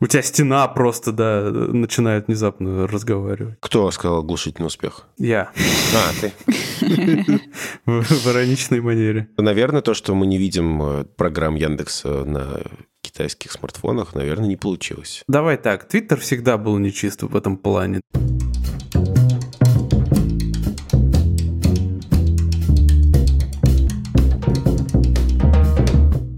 У тебя стена просто, да, начинает внезапно разговаривать. Кто сказал глушительный успех? Я. А, ты. В ироничной манере. Наверное, то, что мы не видим э, программ Яндекса на китайских смартфонах, наверное, не получилось. Давай так, Твиттер всегда был нечист в этом плане.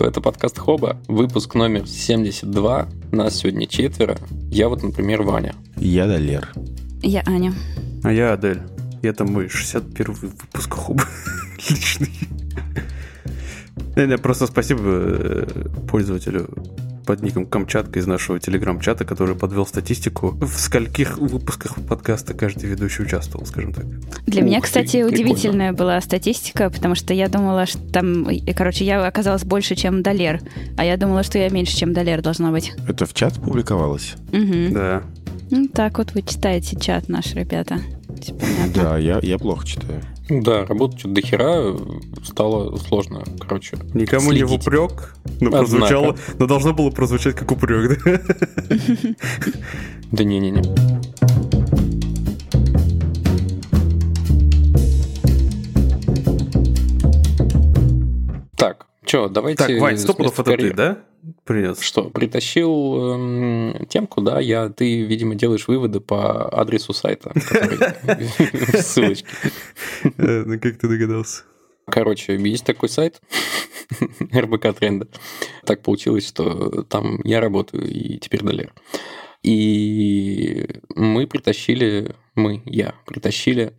Это подкаст Хоба, выпуск номер 72. Нас сегодня четверо. Я вот, например, Ваня. Я Далер. Я Аня. А я Адель. И это мой 61 выпуск Хоба. Личный. Просто спасибо э, пользователю под ником Камчатка из нашего телеграм-чата, который подвел статистику, в скольких выпусках подкаста каждый ведущий участвовал, скажем так. Для Ух меня, ты, кстати, прикольно. удивительная была статистика, потому что я думала, что там, короче, я оказалась больше, чем Далер, а я думала, что я меньше, чем Далер должна быть. Это в чат публиковалось? Мгм. Да. Ну, так вот вы читаете чат наш, ребята. Понятно. Да, я, я плохо читаю. Да, работать что-то дохера стало сложно, короче. Никому не в Следить. упрек, но Однако. прозвучало, но должно было прозвучать как упрек, да? Да не-не-не. Что, давайте... Так, Вань, сто пудов это ты, да? Принес. Что, притащил эм, темку, да, я, ты, видимо, делаешь выводы по адресу сайта, в ссылочке. Э, Ну, как ты догадался? Короче, есть такой сайт РБК Тренда. Так получилось, что там я работаю и теперь Далер. И мы притащили, мы, я, притащили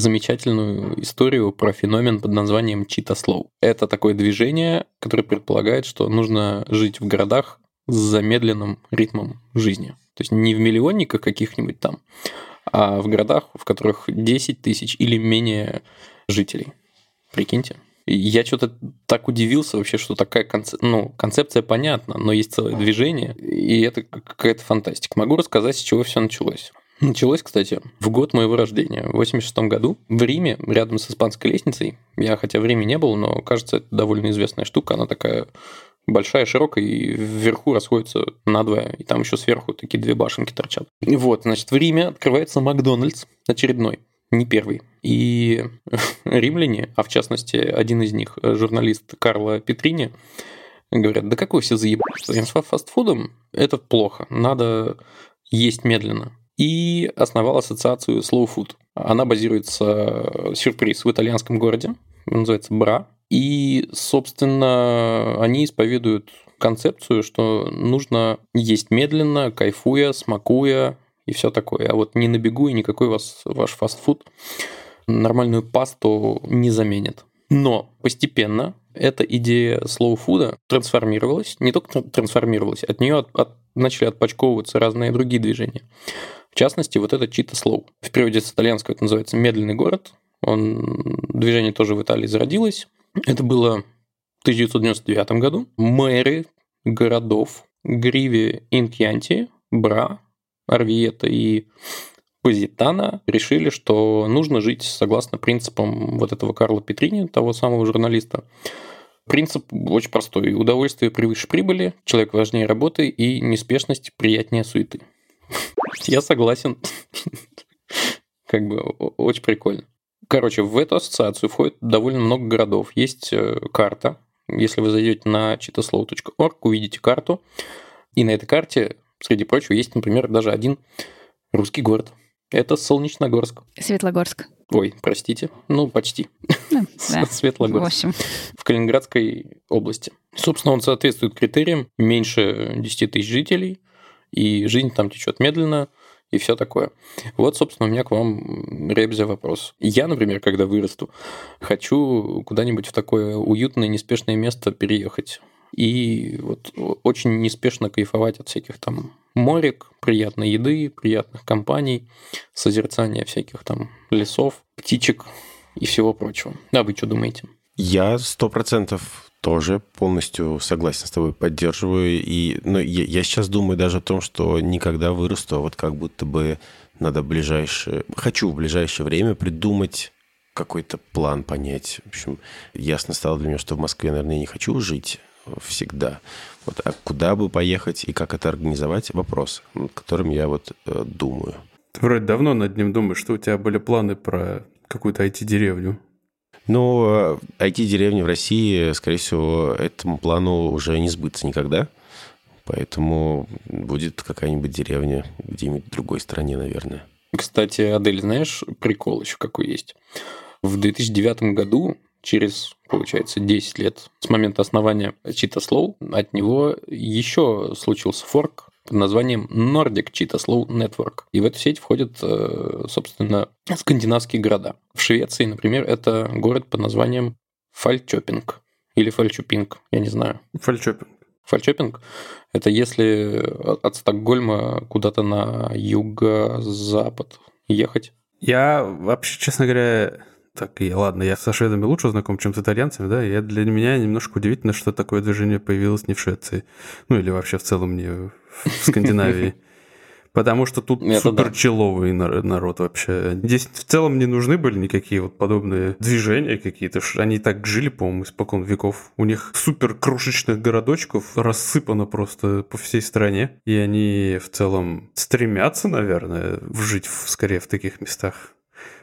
замечательную историю про феномен под названием Slow. Это такое движение, которое предполагает, что нужно жить в городах с замедленным ритмом жизни. То есть не в миллионниках каких-нибудь там, а в городах, в которых 10 тысяч или менее жителей. Прикиньте. Я что-то так удивился вообще, что такая конце- ну, концепция понятна, но есть целое движение, и это какая-то фантастика. Могу рассказать, с чего все началось. Началось, кстати, в год моего рождения, в 86 году, в Риме, рядом с Испанской лестницей. Я хотя в Риме не был, но кажется, это довольно известная штука. Она такая большая, широкая, и вверху расходится надвое, и там еще сверху такие две башенки торчат. Вот, значит, в Риме открывается Макдональдс очередной, не первый. И римляне, а в частности один из них, журналист Карло Петрини, говорят, да какой все заебали, с фастфудом это плохо, надо есть медленно. И основал ассоциацию Slow Food. Она базируется, сюрприз, в итальянском городе, называется Бра. И, собственно, они исповедуют концепцию, что нужно есть медленно, кайфуя, смакуя и все такое. А вот не на бегу и никакой вас, ваш фастфуд нормальную пасту не заменит. Но постепенно эта идея слоу-фуда трансформировалась, не только тр- трансформировалась, от нее от- от- начали отпочковываться разные другие движения. В частности, вот это чита слоу. В переводе с итальянского это называется медленный город. Он, движение тоже в Италии зародилось. Это было в 1999 году. Мэры городов Гриви, Инкьянти, Бра, Арвиета и Позитана решили, что нужно жить согласно принципам вот этого Карла Петрини, того самого журналиста. Принцип очень простой. Удовольствие превыше прибыли, человек важнее работы и неспешность приятнее суеты. Я согласен. Как бы очень прикольно. Короче, в эту ассоциацию входит довольно много городов. Есть э, карта. Если вы зайдете на cheetahslow.org, увидите карту. И на этой карте, среди прочего, есть, например, даже один русский город. Это Солнечногорск. Светлогорск. Ой, простите. Ну, почти. Ну, да. В Светлогорск. общем, В Калининградской области. Собственно, он соответствует критериям. Меньше 10 тысяч жителей. И жизнь там течет медленно. И все такое. Вот, собственно, у меня к вам, Ребзя, вопрос. Я, например, когда вырасту, хочу куда-нибудь в такое уютное, неспешное место переехать. И вот очень неспешно кайфовать от всяких там морек, приятной еды, приятных компаний, созерцания всяких там лесов, птичек и всего прочего. А вы что думаете? Я сто процентов тоже полностью согласен с тобой, поддерживаю. И, но я, я сейчас думаю даже о том, что никогда вырасту, а вот как будто бы надо ближайшее... Хочу в ближайшее время придумать какой-то план, понять. В общем, ясно стало для меня, что в Москве, наверное, я не хочу жить. всегда. Вот, а куда бы поехать и как это организовать – вопрос, над которым я вот э, думаю. Ты вроде давно над ним думаешь, что у тебя были планы про какую-то IT-деревню. Ну, IT-деревня в России, скорее всего, этому плану уже не сбыться никогда. Поэтому будет какая-нибудь деревня где-нибудь в другой стране, наверное. Кстати, Адель, знаешь, прикол еще какой есть? В 2009 году, через, получается, 10 лет с момента основания Cheetah Slow, от него еще случился форк под названием Nordic Cheetah Slow Network. И в эту сеть входят, э, собственно, скандинавские города. В Швеции, например, это город под названием Фальчопинг. Или Фальчупинг, я не знаю. Фальчопинг. Фальчопинг – это если от Стокгольма куда-то на юго-запад ехать. Я вообще, честно говоря, так, и ладно, я со шведами лучше знаком, чем с итальянцами, да, и для меня немножко удивительно, что такое движение появилось не в Швеции, ну или вообще в целом не в Скандинавии. Потому что тут Это супер человый народ вообще. Здесь в целом не нужны были никакие вот подобные движения какие-то. Они так жили, по-моему, испокон веков. У них супер крошечных городочков рассыпано просто по всей стране. И они в целом стремятся, наверное, жить в, скорее в таких местах.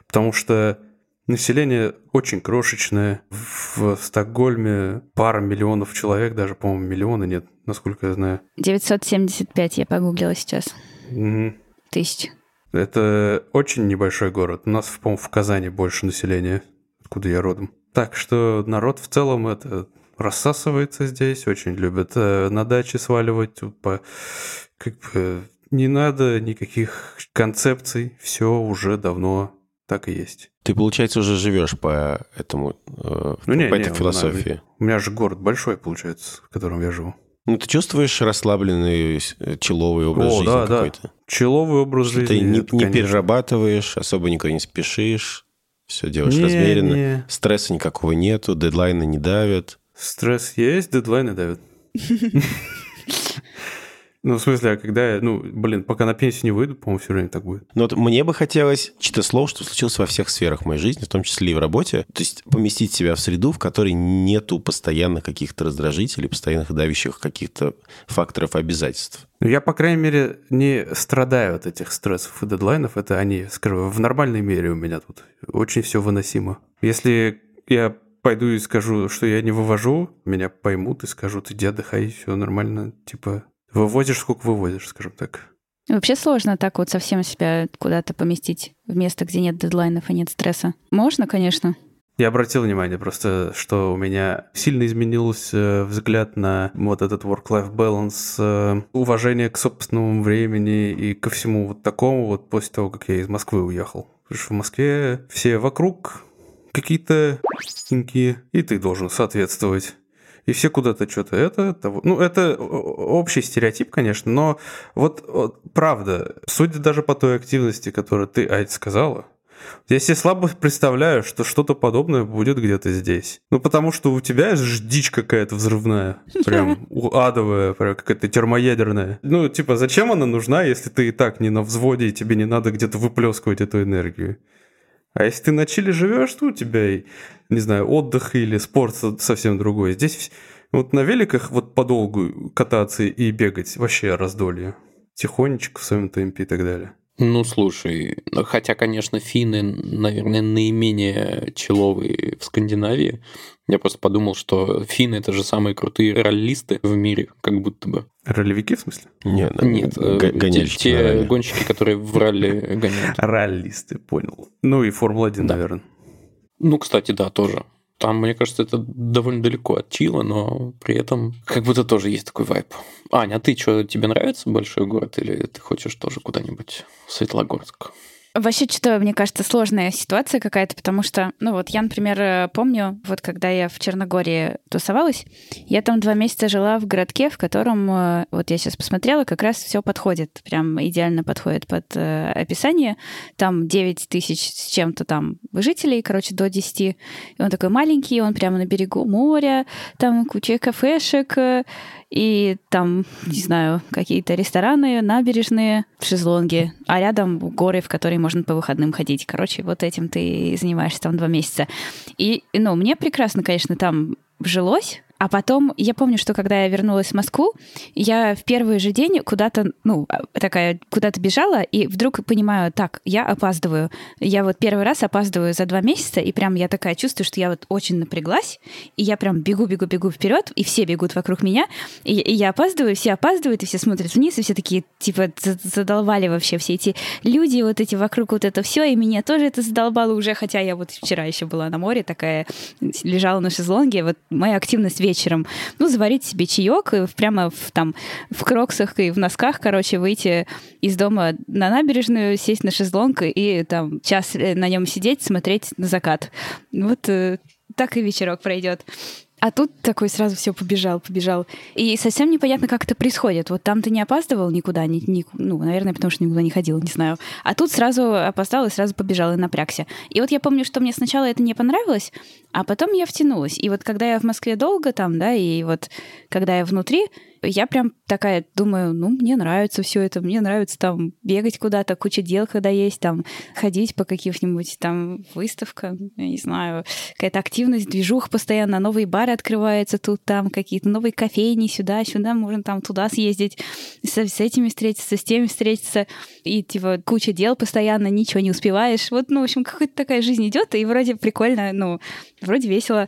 Потому что Население очень крошечное. В Стокгольме пара миллионов человек, даже, по-моему, миллиона нет, насколько я знаю. 975 я погуглила сейчас. Угу. Тысяч. Это очень небольшой город. У нас, по-моему, в Казани больше населения, откуда я родом. Так что народ в целом это рассасывается здесь, очень любят э, на даче сваливать, по, как бы не надо никаких концепций, все уже давно так и есть. Ты, получается, уже живешь по этому, э, ну, не, по не, этой философии. У меня же город большой, получается, в котором я живу. Ну, ты чувствуешь расслабленный, человый образ О, жизни да, какой-то? Да. Человый образ жизни. Ты не, не перерабатываешь, особо никуда не спешишь, все делаешь не, размеренно. Не. Стресса никакого нету, дедлайны не давят. Стресс есть, дедлайны давят. Ну, в смысле, а когда я, ну, блин, пока на пенсию не выйду, по-моему, все время так будет. Ну, вот мне бы хотелось чьи-то слов, что случилось во всех сферах моей жизни, в том числе и в работе. То есть поместить себя в среду, в которой нету постоянно каких-то раздражителей, постоянных давящих каких-то факторов обязательств. Ну, я, по крайней мере, не страдаю от этих стрессов и дедлайнов. Это они, скажу, в нормальной мере у меня тут. Очень все выносимо. Если я пойду и скажу, что я не вывожу, меня поймут и скажут, иди отдыхай, все нормально, типа, Вывозишь, сколько вывозишь, скажем так. Вообще сложно так вот совсем себя куда-то поместить в место, где нет дедлайнов и нет стресса. Можно, конечно. Я обратил внимание просто, что у меня сильно изменился взгляд на вот этот work-life balance, э, уважение к собственному времени и ко всему вот такому вот после того, как я из Москвы уехал. Потому что в Москве все вокруг какие-то и ты должен соответствовать и все куда-то что-то это, того. Ну, это общий стереотип, конечно, но вот, вот правда, судя даже по той активности, которую ты, Айд, сказала, я себе слабо представляю, что что-то подобное будет где-то здесь. Ну, потому что у тебя же дичь какая-то взрывная. Прям адовая, прям какая-то термоядерная. Ну, типа, зачем она нужна, если ты и так не на взводе, и тебе не надо где-то выплескивать эту энергию? А если ты на Чили живешь, то у тебя, не знаю, отдых или спорт совсем другой. Здесь вот на великах вот подолгу кататься и бегать вообще раздолье. Тихонечко в своем темпе и так далее. Ну, слушай, хотя, конечно, финны, наверное, наименее человые в Скандинавии. Я просто подумал, что финны это же самые крутые раллисты в мире, как будто бы. Ролевики, в смысле? Нет, Нет э, те, те гонщики, которые в ралли гоняют. Раллисты, понял. Ну и Формула-1, да. наверное. Ну, кстати, да, тоже. Там, мне кажется, это довольно далеко от Чила, но при этом как будто тоже есть такой вайп. Аня, а ты что, тебе нравится большой город или ты хочешь тоже куда-нибудь в Светлогорск? Вообще, что мне кажется, сложная ситуация какая-то, потому что, ну вот, я, например, э, помню, вот когда я в Черногории тусовалась, я там два месяца жила в городке, в котором, э, вот я сейчас посмотрела, как раз все подходит, прям идеально подходит под э, описание. Там 9 тысяч с чем-то там жителей, короче, до 10. И он такой маленький, он прямо на берегу моря, там куча кафешек, э, и там, не знаю, какие-то рестораны, набережные, шезлонги, а рядом горы, в которые можно по выходным ходить. Короче, вот этим ты занимаешься там два месяца. И, ну, мне прекрасно, конечно, там жилось, А потом, я помню, что когда я вернулась в Москву, я в первый же день куда-то, ну, такая, куда-то бежала, и вдруг понимаю, так, я опаздываю. Я вот первый раз опаздываю за два месяца, и прям я такая чувствую, что я вот очень напряглась, и я прям бегу, бегу, бегу вперед, и все бегут вокруг меня, и, и я опаздываю, все опаздывают, и все смотрят вниз, и все такие, типа, задолбали вообще все эти люди, вот эти вокруг вот это все, и меня тоже это задолбало уже, хотя я вот вчера еще была на море, такая лежала на шезлонге, вот моя активность вечером, ну, заварить себе чаек, и прямо в, там в кроксах и в носках, короче, выйти из дома на набережную, сесть на шезлонг и там час э, на нем сидеть, смотреть на закат. Вот э, так и вечерок пройдет. А тут такой сразу все побежал, побежал. И совсем непонятно, как это происходит. Вот там ты не опаздывал никуда, ни, ни, ну, наверное, потому что никуда не ходил, не знаю. А тут сразу опоздал и сразу побежал и напрягся. И вот я помню, что мне сначала это не понравилось, а потом я втянулась. И вот когда я в Москве долго там, да, и вот когда я внутри, я прям такая думаю, ну, мне нравится все это, мне нравится там бегать куда-то, куча дел, когда есть, там ходить по каким-нибудь там выставкам, я не знаю, какая-то активность, движух постоянно, новые бары открываются тут, там какие-то новые кофейни сюда, сюда, можно там туда съездить, с, с этими встретиться, с теми встретиться, и типа куча дел постоянно, ничего не успеваешь. Вот, ну, в общем, какая-то такая жизнь идет, и вроде прикольно, ну, вроде весело.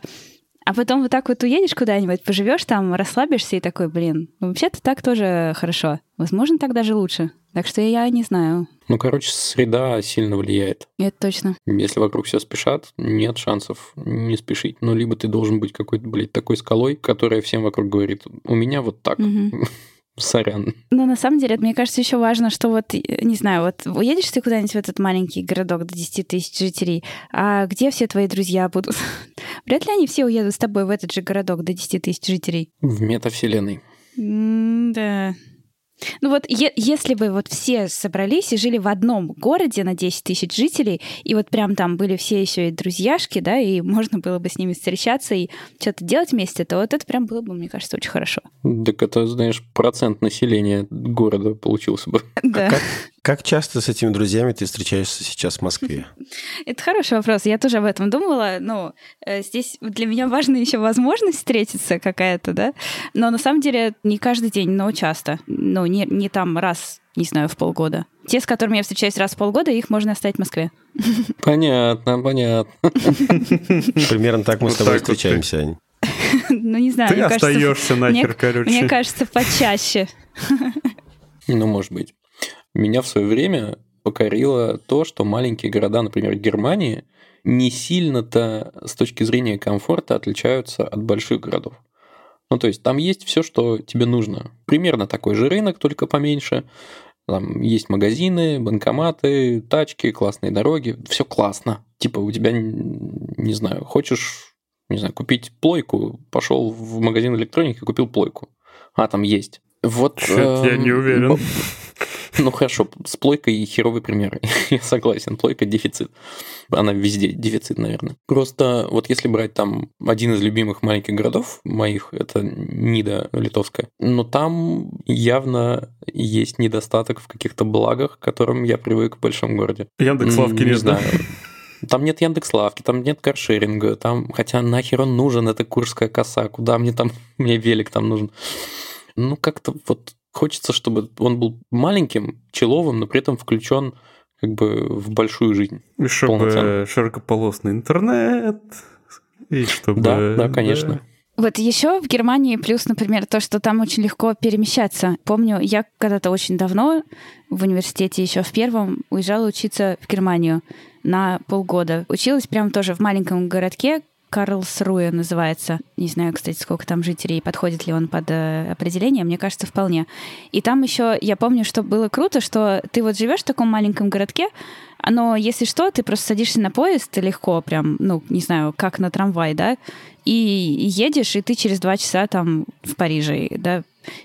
А потом вот так вот уедешь куда-нибудь, поживешь там, расслабишься и такой, блин, ну вообще-то так тоже хорошо. Возможно, так даже лучше. Так что я не знаю. Ну, короче, среда сильно влияет. Это точно. Если вокруг все спешат, нет шансов не спешить. Ну, либо ты должен быть какой-то, блядь, такой скалой, которая всем вокруг говорит, у меня вот так. Угу. Сорян. Но на самом деле, мне кажется, еще важно, что вот, не знаю, вот уедешь ты куда-нибудь в этот маленький городок до 10 тысяч жителей, а где все твои друзья будут? Вряд ли они все уедут с тобой в этот же городок до 10 тысяч жителей. В метавселенной. да. Ну вот е- если бы вот все собрались и жили в одном городе на 10 тысяч жителей, и вот прям там были все еще и друзьяшки, да, и можно было бы с ними встречаться и что-то делать вместе, то вот это прям было бы, мне кажется, очень хорошо. Так это, знаешь, процент населения города получился бы. Да. Как, как часто с этими друзьями ты встречаешься сейчас в Москве? Это хороший вопрос. Я тоже об этом думала. Ну, э, здесь для меня важна еще возможность встретиться какая-то, да. Но на самом деле не каждый день, но часто. Ну, не, не там раз, не знаю, в полгода. Те, с которыми я встречаюсь раз в полгода, их можно оставить в Москве. Понятно, понятно. Примерно так мы с тобой встречаемся, Ань. Ну, не знаю. Ты остаешься нахер, короче. Мне кажется, почаще. Ну, может быть. Меня в свое время покорило то, что маленькие города, например, Германии, не сильно-то с точки зрения комфорта отличаются от больших городов. Ну, то есть там есть все, что тебе нужно. Примерно такой же рынок, только поменьше. Там есть магазины, банкоматы, тачки, классные дороги. Все классно. Типа у тебя, не знаю, хочешь, не знаю, купить плойку, пошел в магазин электроники и купил плойку. А, там есть. Вот. Я не уверен. Ну хорошо, с плойкой херовый пример. Я согласен, плойка дефицит. Она везде дефицит, наверное. Просто вот если брать там один из любимых маленьких городов моих, это Нида литовская, но там явно есть недостаток в каких-то благах, к которым я привык в большом городе. Яндекс.Лавки не знаю. Там нет Яндекс.Лавки, там нет каршеринга, там, хотя нахер он нужен, это Курская коса, куда мне там, мне велик там нужен. Ну, как-то вот Хочется, чтобы он был маленьким, человым, но при этом включен как бы в большую жизнь. И чтобы широкополосный интернет, и чтобы... Да, да, конечно. Да. Вот еще в Германии плюс, например, то, что там очень легко перемещаться. Помню, я когда-то очень давно в университете, еще в первом, уезжала учиться в Германию на полгода. Училась прям тоже в маленьком городке, Карлсруэ называется. Не знаю, кстати, сколько там жителей, подходит ли он под э, определение. Мне кажется, вполне. И там еще, я помню, что было круто, что ты вот живешь в таком маленьком городке, но если что, ты просто садишься на поезд легко, прям, ну, не знаю, как на трамвай, да, и едешь, и ты через два часа там в Париже, да,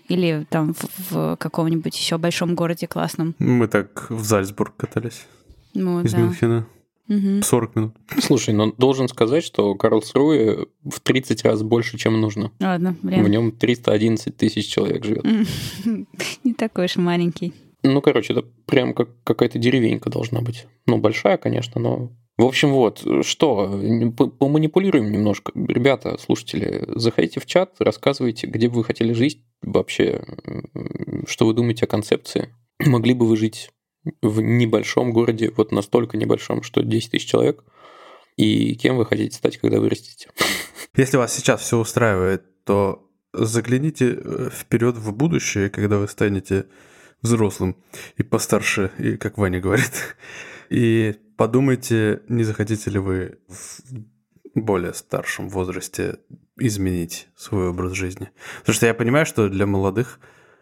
или там в, в каком-нибудь еще большом городе классном. Мы так в Зальцбург катались. Ну, из да. Мюнхена. Угу. 40 минут. Слушай, но должен сказать, что Карлсруэ в 30 раз больше, чем нужно. Ладно, блин. В нем 311 тысяч человек живет. Не такой уж маленький. Ну, короче, это прям как какая-то деревенька должна быть. Ну, большая, конечно, но В общем, вот, что, поманипулируем немножко. Ребята, слушатели, заходите в чат, рассказывайте, где бы вы хотели жить вообще, что вы думаете о концепции. Могли бы вы жить в небольшом городе, вот настолько небольшом, что 10 тысяч человек, и кем вы хотите стать, когда вырастете? Если вас сейчас все устраивает, то загляните э, вперед в будущее, когда вы станете взрослым и постарше, и как Ваня говорит, и подумайте, не захотите ли вы в более старшем возрасте изменить свой образ жизни. Потому что я понимаю, что для молодых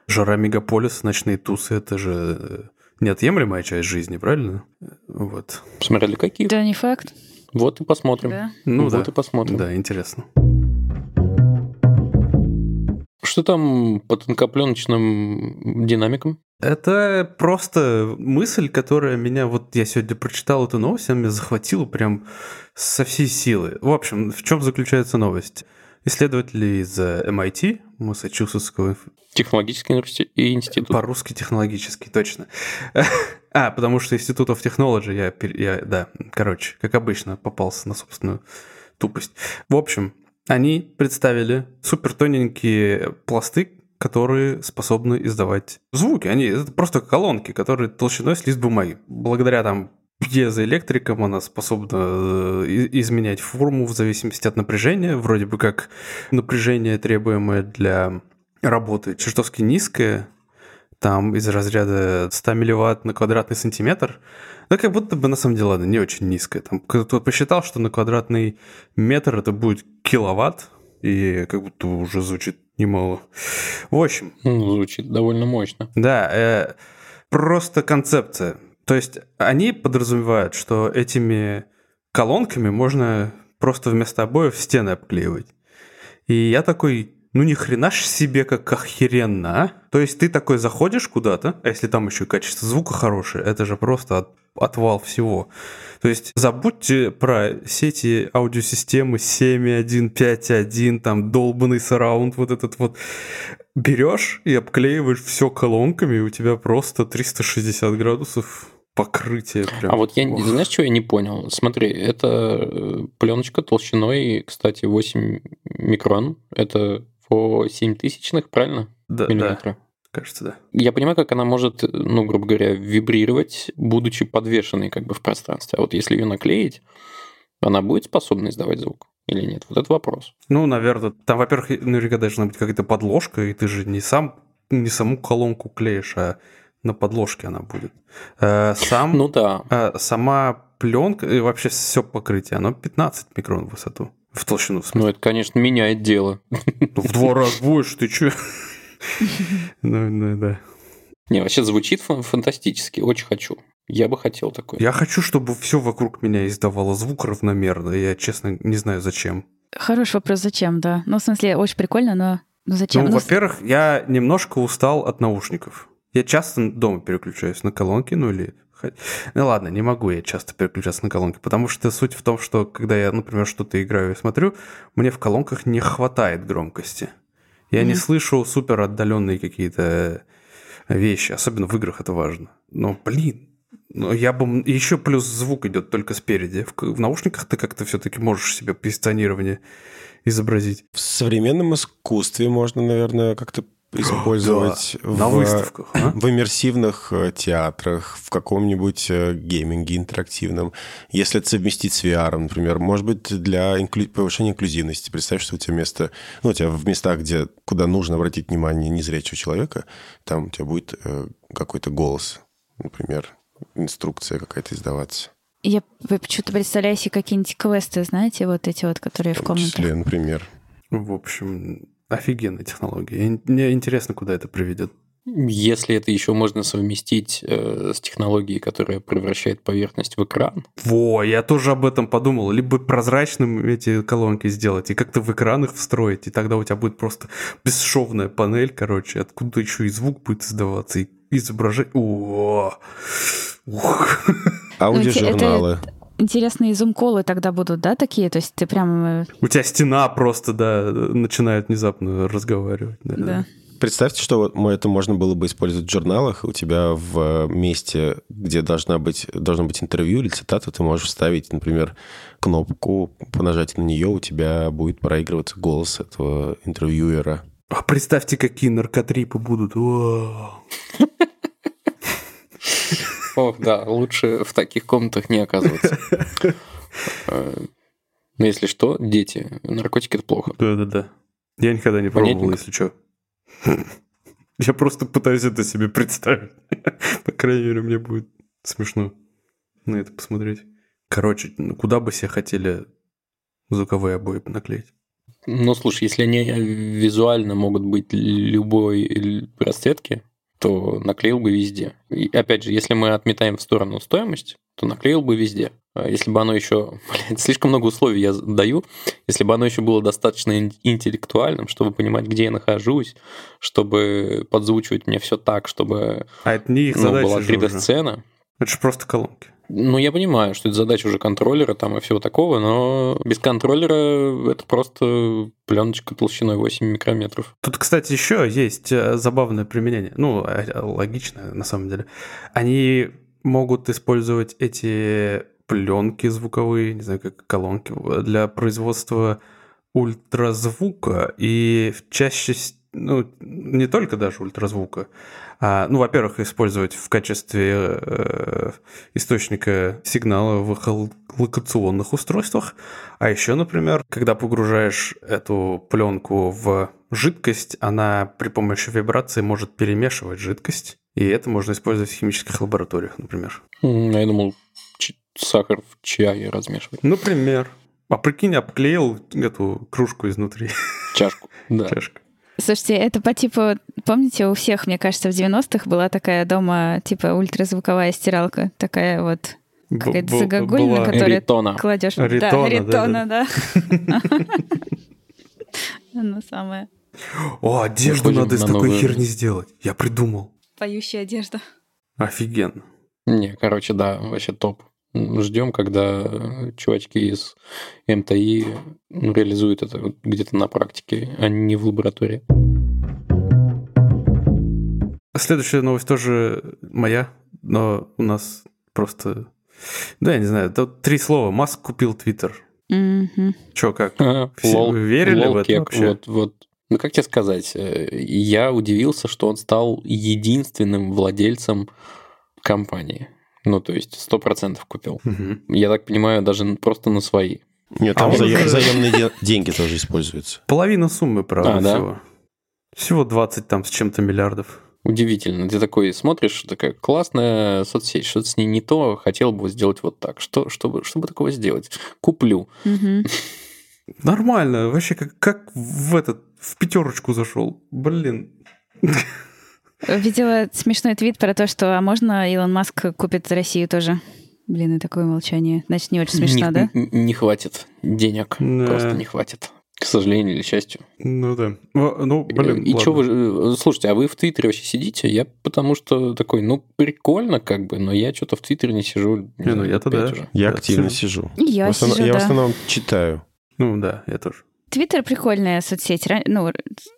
жара мегаполис, ночные тусы – это же э, неотъемлемая часть жизни, правильно? Вот. Смотря для каких. Да, не факт. Вот и посмотрим. Да. Ну вот да. и посмотрим. Да, интересно. Что там по тонкопленочным динамикам? Это просто мысль, которая меня... Вот я сегодня прочитал эту новость, она меня захватила прям со всей силы. В общем, в чем заключается новость? Исследователи из MIT, Массачусетского Технологический институт. По-русски технологический, точно. А, потому что Институт of Technology, я, я, да, короче, как обычно, попался на собственную тупость. В общем, они представили супер тоненькие пласты, которые способны издавать звуки. Они это просто колонки, которые толщиной с лист бумаги. Благодаря там пьезоэлектрикам она способна э, изменять форму в зависимости от напряжения. Вроде бы как напряжение, требуемое для работы, чертовски низкое, там из разряда 100 милливатт на квадратный сантиметр, ну, как будто бы, на самом деле, ладно, не очень низкое. Там кто-то посчитал, что на квадратный метр это будет киловатт, и как будто уже звучит немало. В общем, Ну, звучит довольно мощно. да, э, просто концепция. То есть они подразумевают, что этими колонками можно просто вместо обоев стены обклеивать. И я такой, ну ни хрена ж себе как охеренно, а? То есть ты такой заходишь куда-то, а если там еще и качество звука хорошее, это же просто от- отвал всего. То есть забудьте про сети аудиосистемы 7.1, 5.1, там долбанный сараунд, вот этот вот. Берешь и обклеиваешь все колонками, и у тебя просто 360 градусов покрытие. Прям. А вот я, Ох. знаешь, что я не понял? Смотри, это пленочка толщиной, кстати, 8 микрон. Это по 7 тысячных, правильно? да, да, Миллиметра. кажется, да. Я понимаю, как она может, ну, грубо говоря, вибрировать, будучи подвешенной как бы в пространстве. А вот если ее наклеить, она будет способна издавать звук или нет? Вот это вопрос. Ну, наверное, там, во-первых, наверняка должна быть какая-то подложка, и ты же не сам, не саму колонку клеишь, а на подложке она будет. Э, Сам, Ну да. э, сама пленка и вообще все покрытие, оно 15 микрон в высоту. В толщину, в. Ну, это, конечно, меняет дело. Ну, в два раза больше, ты чё? Ну, ну, да. Не, вообще звучит фан- фантастически. Очень хочу. Я бы хотел такое. Я хочу, чтобы все вокруг меня издавало звук равномерно. Я, честно, не знаю, зачем. Хороший вопрос, зачем, да. Ну, в смысле, очень прикольно, но ну, зачем? Ну, Ну, во-первых, я немножко устал от наушников. Я часто дома переключаюсь на колонки, ну или... Ну ладно, не могу я часто переключаться на колонки, потому что суть в том, что когда я, например, что-то играю и смотрю, мне в колонках не хватает громкости. Я не Мгм. слышу супер отдаленные какие-то вещи, особенно в играх это важно. Но, блин, ну, я бы... Еще плюс звук идет только спереди. В, в наушниках ты как-то все-таки можешь себе позиционирование изобразить. В современном искусстве можно, наверное, как-то использовать Да, на в, выставках, а? в иммерсивных э, театрах, в каком-нибудь э, гейминге интерактивном. Если это совместить с VR, например, может быть, для инклю- повышения инклюзивности. Представь, что у тебя место, ну, у тебя в местах, где, куда нужно обратить внимание незрячего человека, там у тебя будет э, какой-то голос, например, инструкция какая-то издаваться. Я почему-то представляю себе какие-нибудь квесты, знаете, вот эти вот, которые в В числе, например. В общем, офигенная технология. Мне интересно, куда это приведет. Если это еще можно совместить э, с технологией, которая превращает поверхность в экран, Во, я тоже об этом подумал. Либо прозрачным эти колонки сделать, и как-то в экран их встроить, и тогда у тебя будет просто бесшовная панель, короче, откуда еще и звук будет издаваться, и изображать. О, ух. Аудиожурналы. Интересные зум-колы тогда будут, да, такие? То есть ты прям... э, У тебя стена просто, да, начинает внезапно разговаривать. Да. Да. представьте, что это можно было бы использовать в журналах. У тебя в месте, где должна быть, должно быть интервью или цитата, ты можешь вставить, например, кнопку, по нажатию на нее у тебя будет проигрываться голос этого интервьюера. А представьте, какие наркотрипы будут. Ох, да, лучше в таких комнатах не оказываться. Но если что, дети, наркотики это плохо. Да-да-да. Я никогда не пробовал, если что. Я просто пытаюсь это себе представить. По крайней мере, мне будет смешно на это посмотреть. Короче, ну куда бы все хотели звуковые обои наклеить? Ну, слушай, если они визуально могут быть любой расцветки, то наклеил бы везде. И опять же, если мы отметаем в сторону стоимость, то наклеил бы везде. А если бы оно еще, блин, слишком много условий я даю, если бы оно еще было достаточно интеллектуальным, чтобы понимать, где я нахожусь, чтобы подзвучивать мне все так, чтобы а это не их ну, была 3D-сцена. Это же просто колонки. Ну, я понимаю, что это задача уже контроллера там и всего такого, но без контроллера это просто пленочка толщиной 8 микрометров. Тут, кстати, еще есть э, забавное применение. Ну, э, логичное, на самом деле. Они могут использовать эти пленки звуковые, не знаю, как колонки, для производства ультразвука и чаще, ну, не только даже ультразвука, а, ну, во-первых, использовать в качестве э, источника сигнала в локационных устройствах, а еще, например, когда погружаешь эту пленку в жидкость, она при помощи вибрации может перемешивать жидкость, и это можно использовать в химических лабораториях, например. Я думал, сахар в чае размешивать. Например. А прикинь, обклеил эту кружку изнутри. Чашку, да. Чашка. Слушайте, это по типу, помните, у всех, мне кажется, в 90-х была такая дома, типа, ультразвуковая стиралка, такая вот какая-то загогулина, которую Ритона. кладешь. Ритона, да, ритона, да. Оно самое. О, одежду надо из такой херни сделать. Я придумал. Поющая одежда. Офигенно. Не, короче, да, вообще топ. Ждем, когда чувачки из МТИ реализуют это где-то на практике, а не в лаборатории. Следующая новость тоже моя, но у нас просто... Да, я не знаю, тут три слова. Маск купил Твиттер. Угу. Чё, как? А, Все лол, верили лол, в это кек, вообще? Вот, вот. Ну, как тебе сказать? Э, я удивился, что он стал единственным владельцем компании. Ну, то есть сто процентов купил. Угу. Я так понимаю, даже просто на свои. Нет, там а заем, заемные деньги тоже используются. Половина суммы, правда, а, всего. Да? Всего 20 там с чем-то миллиардов. Удивительно. Ты такой смотришь, такая классная соцсеть, что-то с ней не то, хотел бы сделать вот так. Что, чтобы, чтобы такого сделать? Куплю. Угу. Нормально. Вообще, как, как в этот, в пятерочку зашел. Блин. Видела смешной твит про то, что а можно Илон Маск купит Россию тоже. Блин, и такое молчание. Значит, не очень смешно, не, да? Не хватит денег. Да. Просто не хватит. К сожалению или к счастью. Ну да. Ну, блин, И что вы... Слушайте, а вы в Твиттере вообще сидите? Я потому что такой, ну, прикольно как бы, но я что-то в Твиттере не сижу. Не, не ну я-то да. Уже. Я активно сижу. Я в основном, сижу, Я да. в основном читаю. Ну да, я тоже. Твиттер прикольная соцсеть. Ну,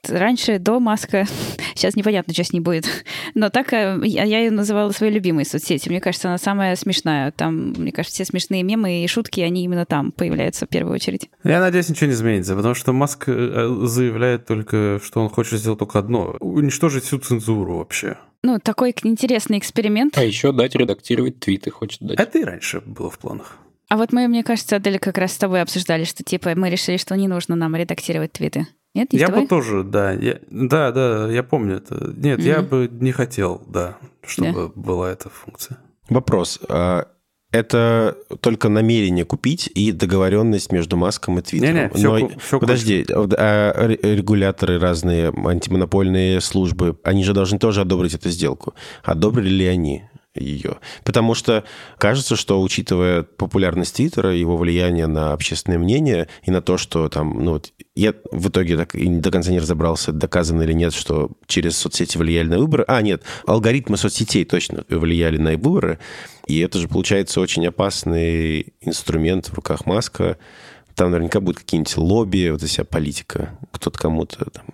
раньше, до Маска. Сейчас непонятно, что с ней будет. Но так э, я ее называла своей любимой соцсетью. Мне кажется, она самая смешная. Там, мне кажется, все смешные мемы и шутки, они именно там появляются в первую очередь. Я надеюсь, ничего не изменится, потому что Маск э, заявляет только, что он хочет сделать только одно — уничтожить всю цензуру вообще. Ну, такой интересный эксперимент. А еще дать редактировать твиты хочет дать. Это и раньше было в планах. А вот мы, мне кажется, Адель как раз с тобой обсуждали, что типа мы решили, что не нужно нам редактировать твиты. Нет, не я бы тоже, да. Я, да, да, я помню это. Нет, mm-hmm. я бы не хотел, да, чтобы yeah. была эта функция. Вопрос. А это только намерение купить и договоренность между Маском и Твиттером. Не-не, все, Но, все подожди, а регуляторы разные, антимонопольные службы, они же должны тоже одобрить эту сделку. Одобрили ли они? Ее. Потому что кажется, что учитывая популярность Твиттера, его влияние на общественное мнение и на то, что там, ну вот, я в итоге так и до конца не разобрался, доказано или нет, что через соцсети влияли на выборы. А, нет, алгоритмы соцсетей точно влияли на выборы. И это же, получается, очень опасный инструмент в руках Маска. Там наверняка будут какие-нибудь лобби, вот эта вся политика. Кто-то кому-то там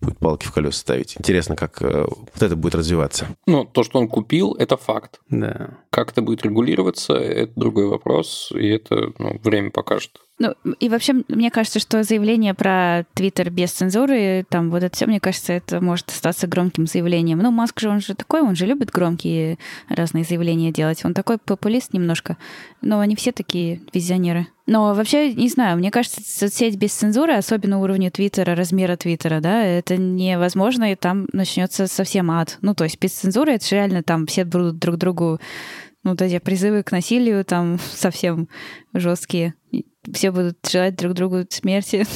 будет палки в колеса ставить. Интересно, как э, вот это будет развиваться. Ну, то, что он купил, это факт. Да. Как это будет регулироваться, это другой вопрос, и это ну, время покажет. Ну, и вообще, мне кажется, что заявление про Твиттер без цензуры, там вот это все, мне кажется, это может остаться громким заявлением. Ну, Маск же, он же такой, он же любит громкие разные заявления делать. Он такой популист немножко. Но они все такие визионеры. Но вообще, не знаю, мне кажется, соцсеть без цензуры, особенно уровня Твиттера, размера Твиттера, да, это невозможно, и там начнется совсем ад. Ну, то есть без цензуры это же реально там все будут друг другу ну, вот эти призывы к насилию там совсем жесткие. Все будут желать друг другу смерти.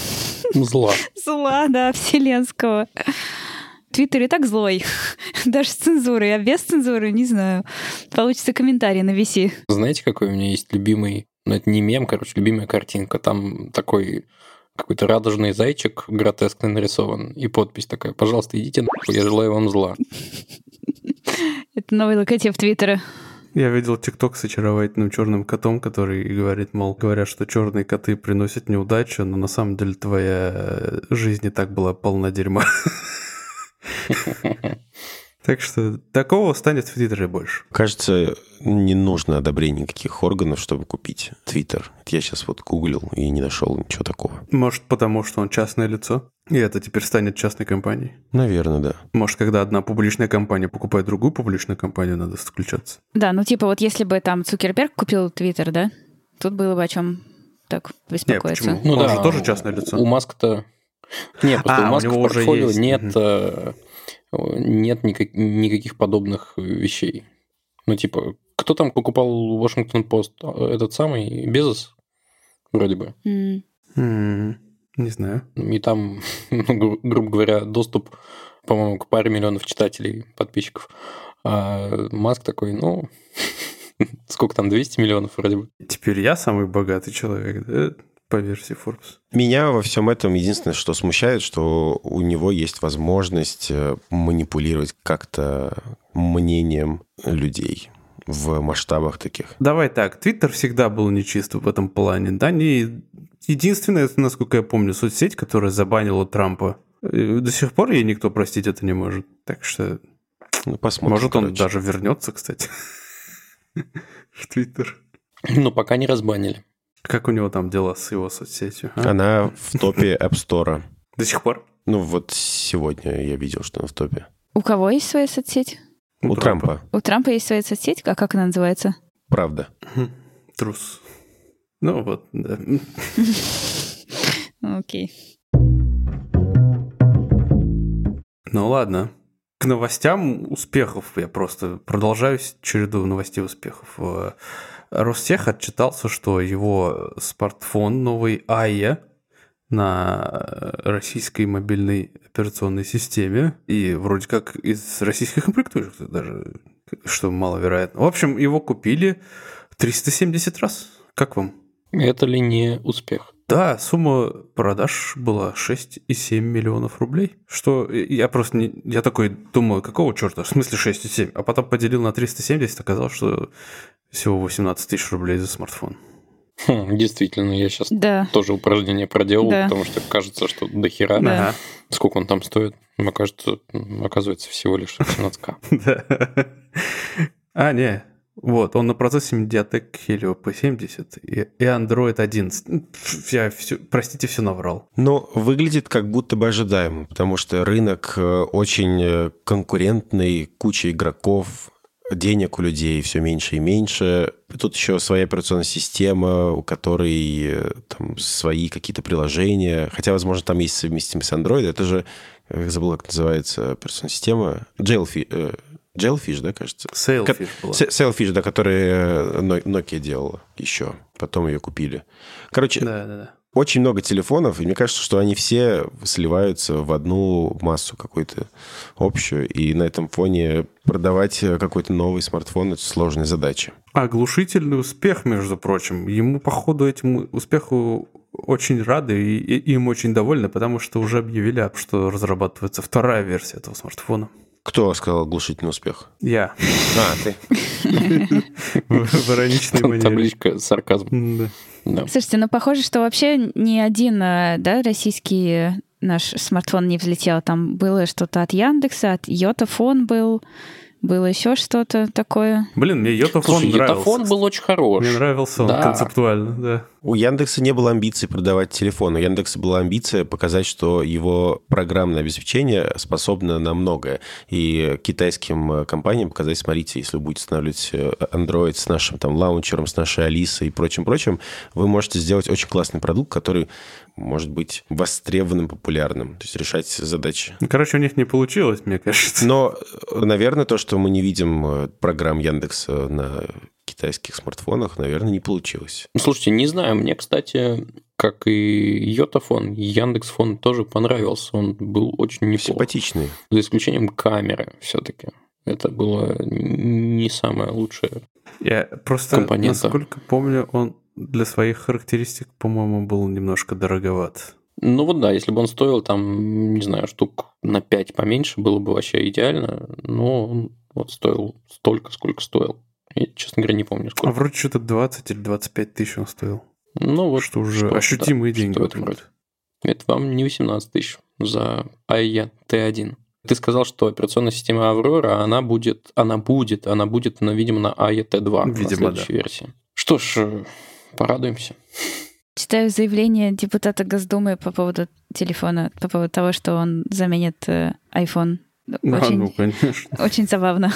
Зла. Зла, да, вселенского. Твиттер и так злой. Даже с цензурой, а без цензуры, не знаю. Получится комментарий на VC. Знаете, какой у меня есть любимый, ну это не мем, короче, любимая картинка. Там такой какой-то радужный зайчик гротескно нарисован, и подпись такая, пожалуйста, идите нахуй, я желаю вам зла. Это новый логотип Твиттера. Я видел ТикТок с очаровательным черным котом, который говорит, мол, говорят, что черные коты приносят неудачу, но на самом деле твоя жизнь и так была полна дерьма. Так что такого станет в Твиттере больше. Кажется, не нужно одобрение никаких органов, чтобы купить Твиттер. Я сейчас вот гуглил и не нашел ничего такого. Может, потому что он частное лицо? И это теперь станет частной компанией? Наверное, да. Может, когда одна публичная компания покупает другую публичную компанию, надо подключаться? Да, ну типа вот если бы там Цукерберг купил Твиттер, да, тут было бы о чем так беспокоиться. Не, почему? Ну он да, же тоже частное лицо. У Маска-то... Нет, просто А, у у Маска него в уже портфолио есть. нет, Мгм. Э, нет никак- никаких подобных вещей. Ну, типа, кто там покупал Вашингтон Пост? Этот самый Безос? Вроде бы. М. М, Не знаю. И там, ну, гру- грубо говоря, доступ, по-моему, к паре миллионов читателей, подписчиков. А Маск такой, ну, сколько там, 200 миллионов вроде бы. Теперь я самый богатый человек, да? По версии Forbes. Меня во всем этом единственное, что смущает, что у него есть возможность э, манипулировать как-то мнением людей в масштабах таких. Давай так, Твиттер всегда был нечист в этом плане, да? Не единственная, насколько я помню, соцсеть, которая забанила Трампа. До сих пор ей никто простить это не может. Так что, Ну, посмотрим. может, он короче. даже вернется, кстати, в Твиттер. Ну, пока не разбанили. Как у него там дела с его соцсетью? а? Она в топе App Store. До сих пор? Ну, вот сегодня я видел, что она в топе. У кого есть своя соцсеть? У Трампа. У Трампа есть своя соцсеть, а как она называется? Правда. Трус. Ну вот, да. Окей. Ну ладно. К новостям успехов я просто продолжаю череду новостей успехов. Ростех отчитался, что его смартфон новый Ая на российской мобильной операционной системе и вроде как из российских комплектующих даже, что маловероятно. В общем, его купили 370 раз. Как вам? Это ли не успех? Да, сумма продаж была 6,7 миллионов рублей. Что я просто не... Я такой думаю, какого черта? В смысле 6,7? А потом поделил на 370, оказалось, что всего 18 тысяч рублей за смартфон. Хм, действительно, я сейчас Да. тоже упражнение проделал, Да. потому что кажется, что до хера. Да. Сколько он там стоит? Ну, кажется, м, оказывается, всего лишь 17к. Да. А, не. Вот, он на процессе Mediatek Helio P70 и и Android 11. Я все, простите, все наврал. Но выглядит как будто бы ожидаемо, потому что рынок э, очень э, конкурентный, куча игроков, денег у людей все меньше и меньше. Тут еще своя операционная система, у которой э, там свои какие-то приложения. Хотя, возможно, там есть совместимость с Android. Это же, э, забыл, как называется операционная система. Jailfish, Jailfish, да, кажется? Sailfish была. Sailfish, да, который э, Nokia делала еще. Потом ее купили. Короче, Да, да, да. очень много телефонов, и мне кажется, что они все сливаются в одну массу какую-то общую, и на этом фоне продавать э, какой-то новый смартфон – это сложная задача. Оглушительный успех, между прочим. Ему, походу, этому успеху очень рады и, и им очень довольны, потому что уже объявили, что разрабатывается вторая версия этого смартфона. Кто сказал глушительный успех? Я. А, ты. В ироничной манере. табличка сарказм. Слушайте, ну похоже, что вообще ни один э, да, российский наш смартфон не взлетел. Там было что-то от Яндекса, от Йотафон был, было еще что-то такое. Блин, мне Йотафон Слушай, нравился. Йотафон был очень хорош. Мне нравился он Да. концептуально, да. У Яндекса не было амбиций продавать телефон. У Яндекса была амбиция показать, что его программное обеспечение способно на многое. И китайским э, компаниям показать, смотрите, если вы будете устанавливать э, Android с нашим там лаунчером, с нашей Алисой и прочим-прочим, вы можете сделать очень классный продукт, который может быть востребованным, популярным. То есть решать задачи. Ну, Короче, у них не получилось, мне кажется. Но, э, наверное, то, что мы не видим программ Яндекса на китайских смартфонах, наверное, не получилось. Ну, Слушайте, не знаю, мне, кстати, как и Йотафон, Яндекс.Фон тоже понравился. Он был очень неплох. Симпатичные. За исключением камеры все-таки. Это было не самое лучшее. Я просто, Компонента. насколько помню, он для своих характеристик, по-моему, был немножко дороговат. Ну вот да, если бы он стоил там, не знаю, штук на 5 поменьше, было бы вообще идеально. Но он вот стоил столько, сколько стоил. Я, честно говоря, не помню, А сколько. вроде что-то 20 или 25 тысяч он стоил. Ну вот, что уже что-то, ощутимые да, деньги. что в этом в общем-то. это вам не 18 тысяч за AIE T1. Ты сказал, что операционная система Аврора, она будет, она будет, она будет, она, видимо, на AIE T2, на Видимо, следующей версии. Что ж, э, порадуемся. Читаю заявление депутата Госдумы по поводу телефона, по поводу того, что он заменит э, iPhone. А, Очень, ну, конечно. очень забавно.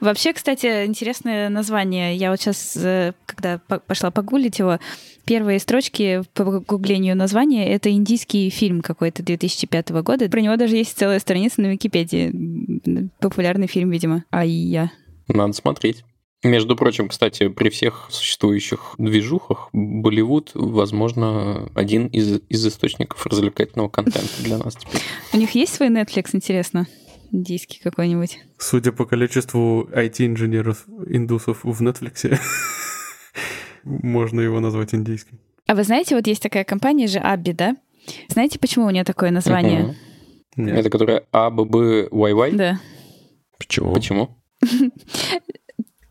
Вообще, кстати, интересное название. Я вот сейчас, когда по- пошла погуглить его, первые строчки по гуглению названия — это индийский фильм какой-то 2005 года. Про него даже есть целая страница на Википедии. Популярный фильм, видимо. А я. Надо смотреть. Между прочим, кстати, при всех существующих движухах Болливуд, возможно, один из, из источников развлекательного контента для нас теперь. У них есть свой Netflix, интересно? Индийский какой-нибудь. Судя по количеству IT-инженеров индусов в Netflix, можно его назвать индийским. А вы знаете, вот есть такая компания же Абби, да? Знаете, почему у нее такое название? Нет. Это которая АББYY? Да. Почему? Почему?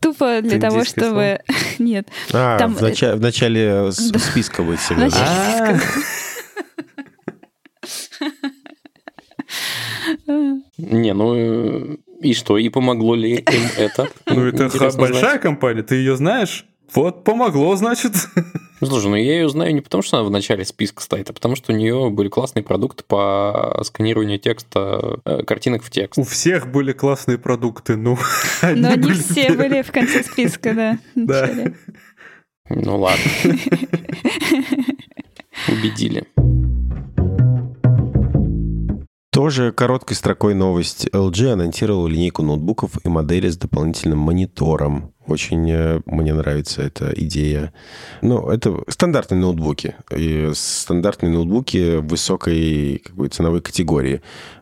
Тупо для того, чтобы... Нет. А, Там, в, начале, в начале да. списка будет всегда. Да? Не, ну э, и что, и помогло ли им это? Ну, это большая компания, ты ее знаешь? Вот, помогло, значит. Слушай, ну я ее знаю не потому, что она в начале списка стоит, а потому что у нее были классные продукты по сканированию текста, э, картинок в текст. У всех были классные продукты, ну, Но они были все были в конце списка, да. Да. Ну ладно. Убедили. Тоже короткой строкой новость. LG анонсировала линейку ноутбуков и модели с дополнительным монитором. Очень э, мне нравится эта идея. Ну, это стандартные ноутбуки. И стандартные ноутбуки высокой как бы, ценовой категории.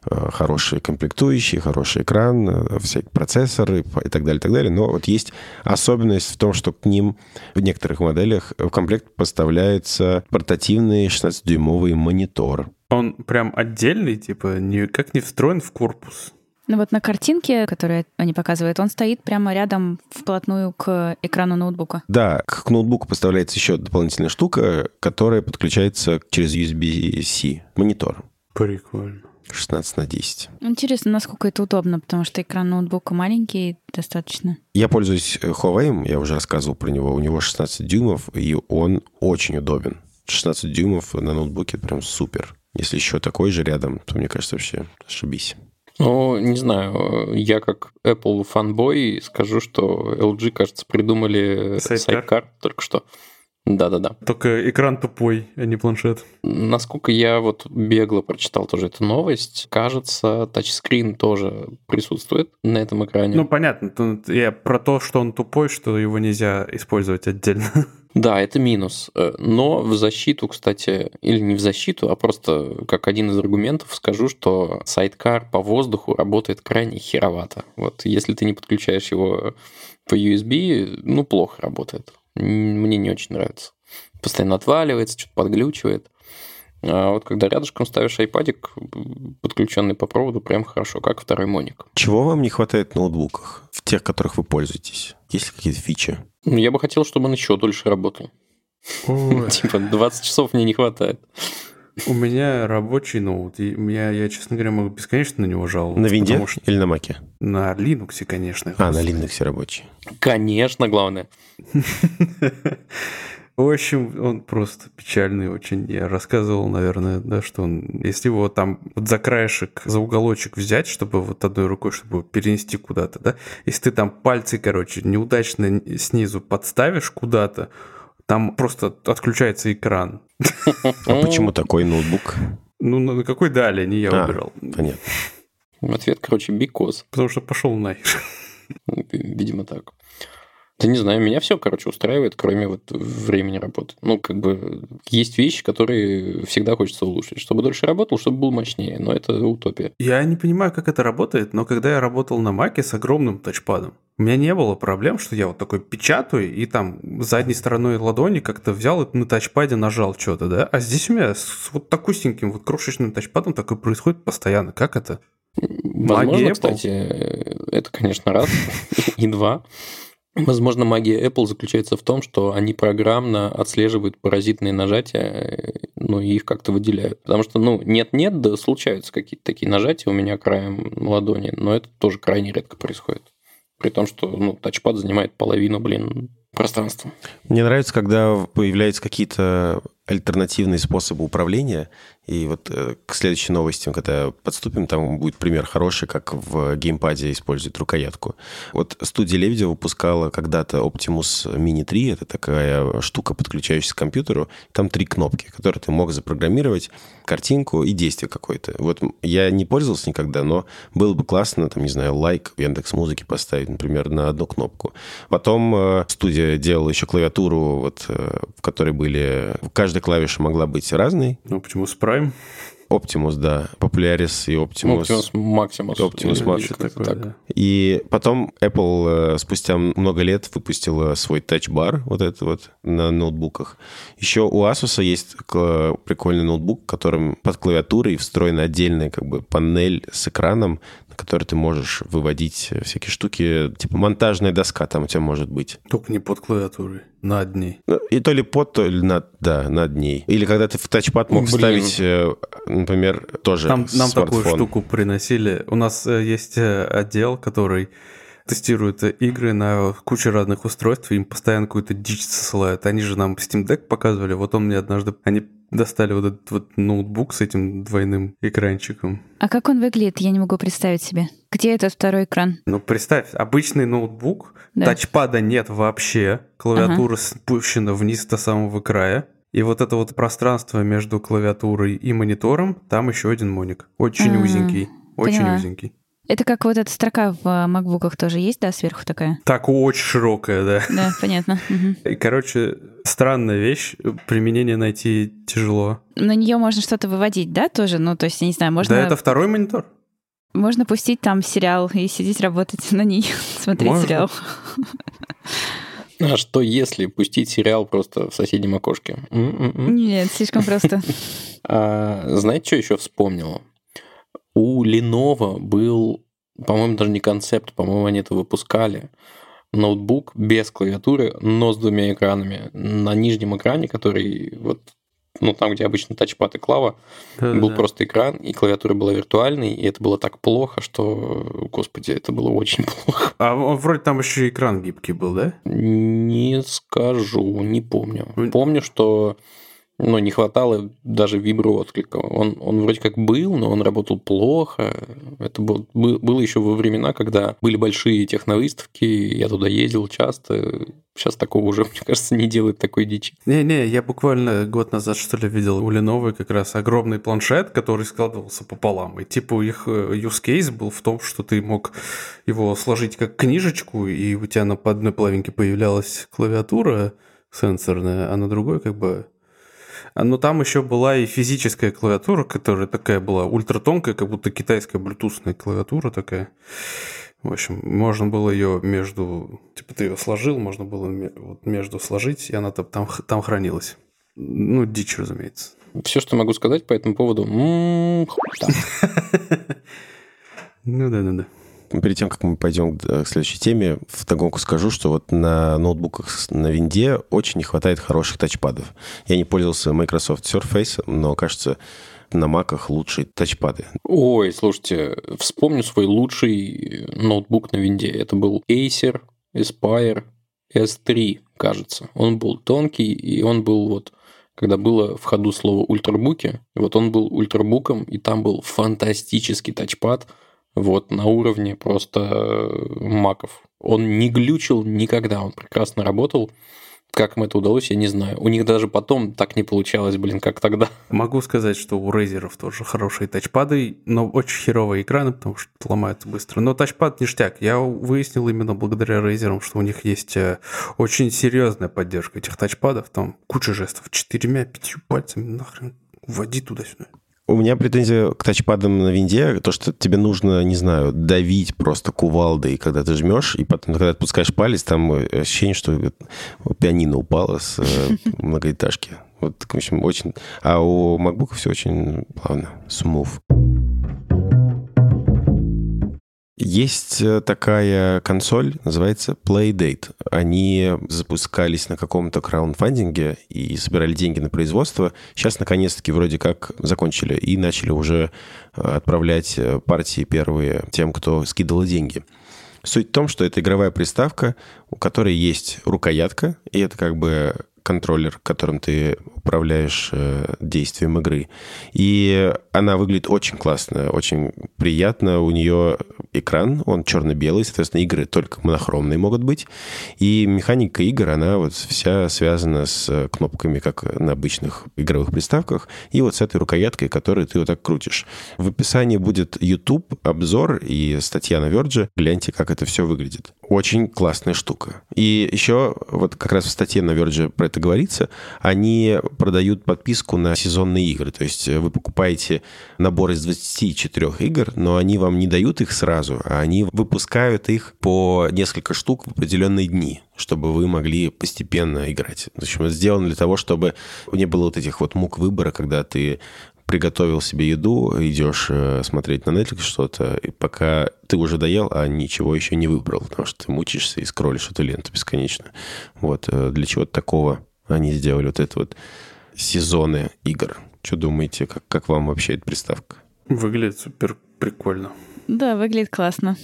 Э, Хорошие комплектующие, хороший экран, э, всякие процессоры и так далее, и так далее. Но вот есть особенность в том, что к ним в некоторых моделях в комплект поставляется портативный 16-дюймовый монитор. Он прям отдельный, типа, не, как не встроен в корпус. Ну вот на картинке, которую они показывают, он стоит прямо рядом вплотную к экрану ноутбука. Да, к ноутбуку поставляется еще дополнительная штука, которая подключается через USB-C монитор. Прикольно. 16 на 10. Интересно, насколько это удобно, потому что экран ноутбука маленький достаточно. Я пользуюсь э, Huawei, я уже рассказывал про него. У него 16 дюймов, и он очень удобен. 16 дюймов на ноутбуке прям супер. Если еще такой же рядом, то мне кажется, вообще ошибись. Ну, не знаю, я как Apple fanboy скажу, что LG, кажется, придумали Sidecar. Sidecar только что. Да-да-да. Только экран тупой, а не планшет. Насколько я вот бегло прочитал тоже эту новость, кажется, тачскрин тоже присутствует на этом экране. Ну, понятно. Я про то, что он тупой, что его нельзя использовать отдельно. Да, это минус. Э, Но в защиту, кстати, или не в защиту, а просто как один из аргументов скажу, что Sidecar по воздуху работает крайне херовато. Вот если ты не подключаешь его по USB, ну, плохо работает. Мне не очень нравится. Постоянно отваливается, что-то подглючивает. А вот когда рядышком ставишь айпадик, подключенный по проводу, прям хорошо, как второй моник. Чего вам не хватает в ноутбуках, в тех, которых вы пользуетесь? Есть ли какие-то фичи? Ну, Я бы хотел, чтобы он еще дольше работал. Типа 20 часов мне не хватает. У меня рабочий ноут. И я, я, честно говоря, могу бесконечно на него жаловаться. На винде что или на маке? на Linux, конечно. А, на Linux рабочий. Конечно, главное. В общем, он просто печальный очень. Я рассказывал, наверное, да, что он, если его там вот за краешек, за уголочек взять, чтобы вот одной рукой, чтобы его перенести куда-то, да, если ты там пальцы, короче, неудачно снизу подставишь куда-то, там просто отключается экран. А почему такой ноутбук? Ну, на какой дали, не я А. убирал. Понятно. Ответ, короче, бикос. Потому что пошел нахер. Видимо, так. Да не знаю, меня все, короче, устраивает, кроме вот времени работы. Ну, как бы, есть вещи, которые всегда хочется улучшить. Чтобы дольше работал, чтобы был мощнее. Но это утопия. Я не понимаю, как это работает, но когда я работал на Маке с огромным тачпадом, у меня не было проблем, что я вот такой печатаю и там задней стороной ладони как-то взял и на тачпаде нажал что-то, да? А здесь у меня с вот такусеньким вот крошечным тачпадом такое происходит постоянно. Как это? Возможно, Магия кстати, это, конечно, раз. И два. Возможно, магия Apple заключается в том, что они программно отслеживают паразитные нажатия, э, ну, и их как-то выделяют. Потому что, ну, нет-нет, да случаются какие-то такие нажатия у меня краем ладони, но это тоже крайне редко происходит. При том, что, ну, тачпад занимает половину, блин, пространства. Мне нравится, когда появляются какие-то альтернативные способы управления. И вот э, к следующей новости, когда подступим, там будет пример хороший, как в геймпаде используют рукоятку. Вот студия Лебедева выпускала когда-то Optimus Mini 3. Это такая штука, подключающаяся к компьютеру. Там три кнопки, которые ты мог запрограммировать, картинку и действие какое-то. Вот я не пользовался никогда, но было бы классно, там, не знаю, лайк в Яндекс Музыке поставить, например, на одну кнопку. Потом э, студия делала еще клавиатуру, вот, э, в которой были... Каждая клавиша могла быть разной. Ну, почему с Prime? Optimus, да. Popularis и Optimus. Optimus Maximus. Optimus Или Max, как-то такое, так. да. И потом Apple э, спустя много лет выпустила свой Touch-бар, вот этот вот, на ноутбуках. Еще у Asus есть прикольный ноутбук, в котором под клавиатурой встроена отдельная как бы панель с экраном, которой ты можешь выводить всякие штуки, типа монтажная доска там у тебя может быть. Только не под клавиатурой, над ней. Ну, И то ли под, то ли над, да, над ней. Или когда ты в тачпад мог Блин. вставить, э, например, тоже Там, нам смартфон. такую штуку приносили. У нас э, есть э, отдел, который тестирует э, игры на куче разных устройств, и им постоянно какую-то дичь ссылают. Они же нам Steam Deck показывали, вот он мне однажды... Они достали вот этот вот ноутбук с этим двойным экранчиком. А как он выглядит, я не могу представить себе. Где этот второй экран? Ну, представь, обычный ноутбук, Да. тачпада нет вообще, клавиатура спущена вниз до самого края, и вот это вот пространство между клавиатурой и монитором, там еще один моник. Очень А, узенький, очень поняла. узенький. Это как вот эта строка в э, макбуках тоже есть, да, сверху такая? Так очень широкая, да. Да, понятно. И, короче, странная вещь, применение найти тяжело. На нее можно что-то выводить, да, тоже? Ну, то есть, я не знаю, можно, Да, это второй монитор. можно пустить там сериал и сидеть работать на ней, смотреть Можно. сериал. А что если пустить сериал просто в соседнем окошке? М-м-м. Нет, слишком просто. А, знаете, что еще вспомнил? У Lenovo был, по-моему, даже не концепт, по-моему, они это выпускали. Ноутбук без клавиатуры, но с двумя экранами. На нижнем экране, который вот ну, там, где обычно тачпад и клава, был Да-да-да. просто экран, и клавиатура была виртуальной, и это было так плохо, что, господи, это было очень плохо. А он вроде там еще и экран гибкий был, да? Не скажу, не помню. Помню, что ну, не хватало даже виброотклика. Он, он вроде как был, но он работал плохо. Это был, бы- было еще во времена, когда были большие техновыставки, я туда ездил часто. Сейчас такого уже, мне кажется, не делают такой дичи. Не-не, я буквально год назад, что ли, видел у Lenovo как раз огромный планшет, который складывался пополам. И типа их э, use case был в том, что ты мог его сложить как книжечку, и у тебя на одной половинке появлялась клавиатура сенсорная, а на другой как бы... А, Но там еще была и физическая клавиатура, которая такая была ультратонкая, как будто китайская блютусная клавиатура такая. В общем, можно было ее между... Типа ты ее сложил, можно было вот между сложить, и она там, там, хранилась. Ну, дичь, разумеется. Все, что могу сказать по этому поводу, м, хуй там. Ну да-да-да. Перед тем, как мы пойдем к следующей теме, в догонку скажу, что вот на ноутбуках на винде очень не хватает хороших тачпадов. Я не пользовался Microsoft Surface, но, кажется, на маках лучшие тачпады. Ой, слушайте, вспомню свой лучший ноутбук на винде. Это был Acer Aspire S3, кажется. Он был тонкий, и он был вот когда было в ходу слово ультрабуки, вот он был ультрабуком, и там был фантастический тачпад, вот на уровне просто э, маков. Он не глючил никогда, он прекрасно работал. Как им это удалось, я не знаю. У них даже потом так не получалось, блин, как тогда. Могу сказать, что у Razer тоже хорошие тачпады, но очень херовые экраны, потому что ломаются быстро. Но тачпад ништяк. Я выяснил именно благодаря Razer, что у них есть э, очень серьезная поддержка этих тачпадов. Там куча жестов. Четырьмя-пятью пальцами нахрен вводи туда-сюда. У меня претензия к тачпадам на винде, то, что тебе нужно, не знаю, давить просто кувалдой, когда ты жмешь, и потом, когда отпускаешь палец, там ощущение, что пианино упало с э, многоэтажки. Вот, в общем, очень... А у MacBook все очень плавно, smooth. Есть э, такая консоль, называется Playdate. Они запускались на каком-то краундфандинге и собирали деньги на производство. Сейчас, наконец-таки, вроде как закончили и начали уже э, отправлять э, партии первые тем, кто скидывал деньги. Суть в том, что это игровая приставка, у которой есть рукоятка, и это как бы контроллер, которым ты управляешь э, действием игры. И она выглядит очень классно, очень приятно. У нее экран, он черно-белый, соответственно, игры только монохромные могут быть. И механика игр, она вот вся связана с кнопками, как на обычных игровых приставках, и вот с этой рукояткой, которую ты вот так крутишь. В описании будет YouTube, обзор и статья на Verge. Гляньте, как это все выглядит. Очень классная штука. И еще вот как раз в статье на Verge про это говорится, они продают подписку на сезонные игры. То есть вы покупаете набор из 24 игр, но они вам не дают их сразу, а они выпускают их по несколько штук в определенные дни чтобы вы могли постепенно играть. В общем, это сделано для того, чтобы не было вот этих вот мук выбора, когда ты приготовил себе еду, идешь э, смотреть на Netflix что-то, и пока ты уже доел, а ничего еще не выбрал, потому что ты мучишься и скроллишь эту ленту бесконечно. Вот э, для чего-то такого они сделали вот это вот сезоны игр. Что думаете, как, как вам вообще эта приставка? Выглядит супер прикольно. Да, выглядит классно.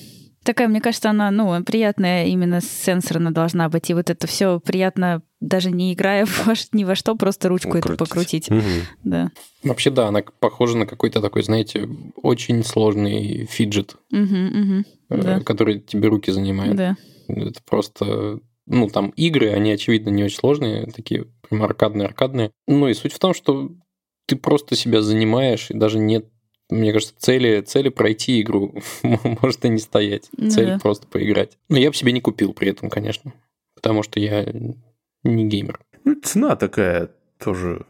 Такая, мне кажется, она, ну, приятная именно сенсорно должна быть. И вот это все приятно, даже не играя в, ни во что, просто ручку Крутить. эту покрутить. Угу. Да. Вообще, да, она похожа на какой-то такой, знаете, очень сложный фиджет, угу, угу. Да. который тебе руки занимает. Да. Это просто ну, там игры, они, очевидно, не очень сложные, такие прям аркадные-аркадные. Ну, и суть в том, что ты просто себя занимаешь, и даже нет, мне кажется, цели, цели пройти игру может и не стоять. Ну, Цель да. просто поиграть. Но я бы себе не купил при этом, конечно, потому что я не геймер. Ну, цена такая тоже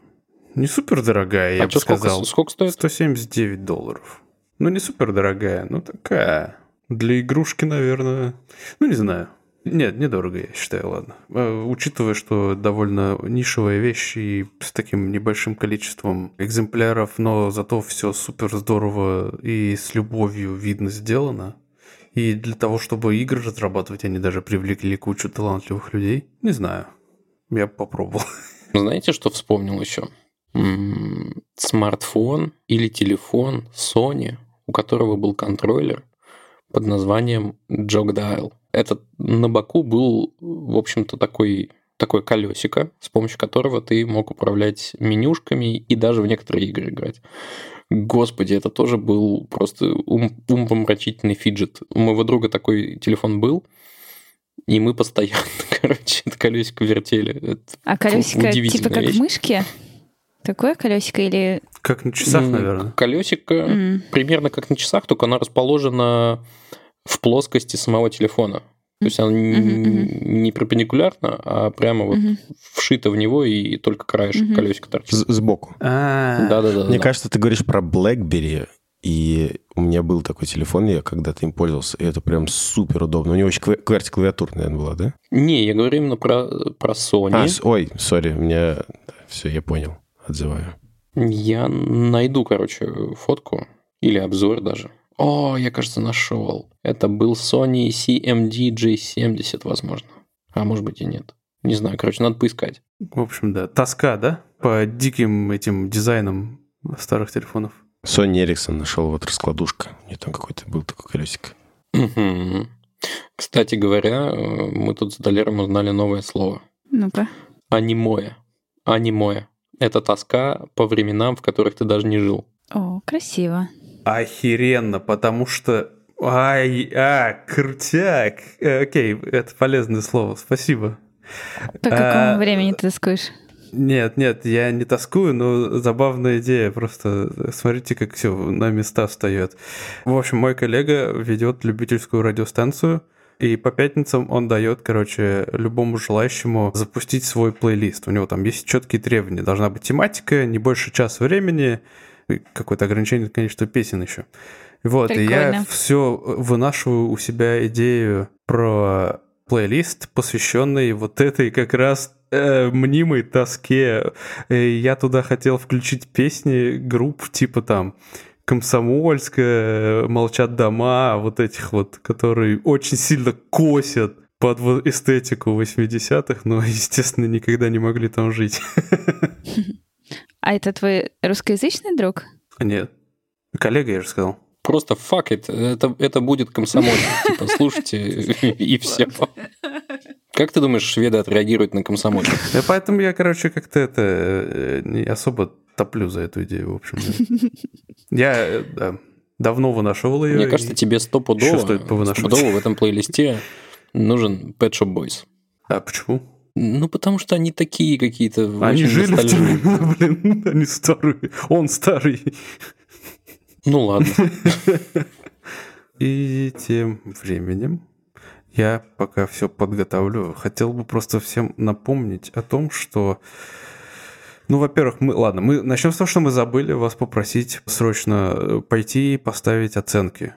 не супер дорогая, а я бы сколько, сказал. Сколько стоит? 179 долларов. Ну, не супер дорогая, но такая. Для игрушки, наверное. Ну, не знаю. Нет, недорого, я считаю, ладно. А, учитывая, что довольно нишевая вещь и с таким небольшим количеством экземпляров, но зато все супер здорово и с любовью видно сделано. И для того, чтобы игры разрабатывать, они даже привлекли кучу талантливых людей. Не знаю. Я попробовал. Знаете, что вспомнил еще? Смартфон или телефон Sony, у которого был контроллер под названием Jog Dial. Этот на боку был, в общем-то, такой такое колесико, с помощью которого ты мог управлять менюшками и даже в некоторые игры играть. Господи, это тоже был просто ум, умопомрачительный фиджет. У моего друга такой телефон был, и мы постоянно, короче, это колесико вертели. Это а колесико типа как вещь. мышке? Такое колесико или... Как на часах, наверное. Колесико mm. примерно как на часах, только оно расположено в плоскости самого телефона. То есть она mm-hmm. не перпендикулярно, а прямо вот mm-hmm. вшита в него, и только краешек mm-hmm. колесика торчит. Сбоку. Да-да-да. Мне кажется, ты говоришь про BlackBerry, и у меня был такой телефон, я когда-то им пользовался, и это прям супер удобно. У него еще QWERTY клавиатура, наверное, была, да? Не, я говорю именно про, про Sony. А, ой, сори, у меня... Все, я понял, отзываю. Я найду, короче, фотку или обзор даже О, я, кажется, нашел. Это был Sony CMD J70, возможно. А может быть и нет. Не знаю, короче, надо поискать. В общем, да. Тоска, да? По диким этим дизайнам старых телефонов. Sony Ericsson нашел вот раскладушка. У нее там какой-то был такой колесик. Кстати говоря, э, мы тут с Долером узнали новое слово. Ну-ка. Анимоя. Анимоя. Это тоска по временам, в которых ты даже не жил. О, красиво. Охеренно, потому что... Ай, а, крутяк. Э, Окей, это полезное слово, спасибо. По какому А, времени ты тоскуешь? Нет, нет, я не тоскую, но забавная идея. Просто смотрите, как все на места встает. В общем, мой коллега ведет любительскую радиостанцию, и по пятницам он дает, короче, любому желающему запустить свой плейлист. У него там есть четкие требования. Должна быть тематика, не больше часа времени, какое-то ограничение количества песен еще. Вот, и я Прикольно. все вынашиваю у себя идею про плейлист, посвященный вот этой как раз э, мнимой тоске. Э, Я туда хотел включить песни групп типа там Комсомольская, Молчат дома, вот этих вот, которые очень сильно косят под эстетику 80-х, но, естественно, никогда не могли там жить. А это твой русскоязычный друг? Нет. Коллега, я же сказал. Просто fuck it, это, это будет комсомол. Типа, слушайте, и все. Как ты думаешь, шведы отреагируют на комсомол? Да поэтому я, короче, как-то это э, не особо топлю за эту идею, в общем. Я да, давно вынашивал ее. Мне кажется, тебе стопудово, стопудово в этом плейлисте нужен Pet Shop Boys. А почему? Ну, потому что они такие какие-то Они жили в те времена, блин, они старые. Он старый. Ну ладно. И тем временем я пока все подготовлю, хотел бы просто всем напомнить о том, что ну, во-первых, мы, ладно, мы начнем с того, что мы забыли вас попросить срочно э, пойти и поставить оценки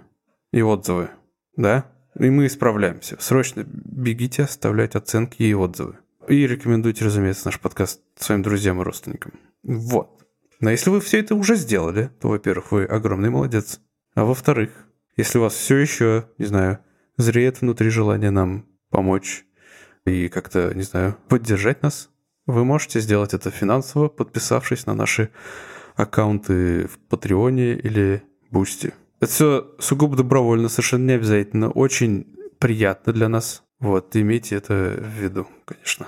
и отзывы, да? И мы исправляемся. Срочно бегите оставлять оценки и отзывы. И рекомендуйте, разумеется, наш подкаст своим друзьям и родственникам. Вот. Но если вы все это уже сделали, то, во-первых, вы огромный молодец. А во-вторых, если у вас все еще, не знаю, зреет внутри желание нам помочь и как-то, не знаю, поддержать нас, вы можете сделать это финансово, подписавшись на наши аккаунты в Patreon е или Boosty. Это все сугубо добровольно, совершенно не обязательно. Очень приятно для нас. Вот, имейте это в виду, конечно.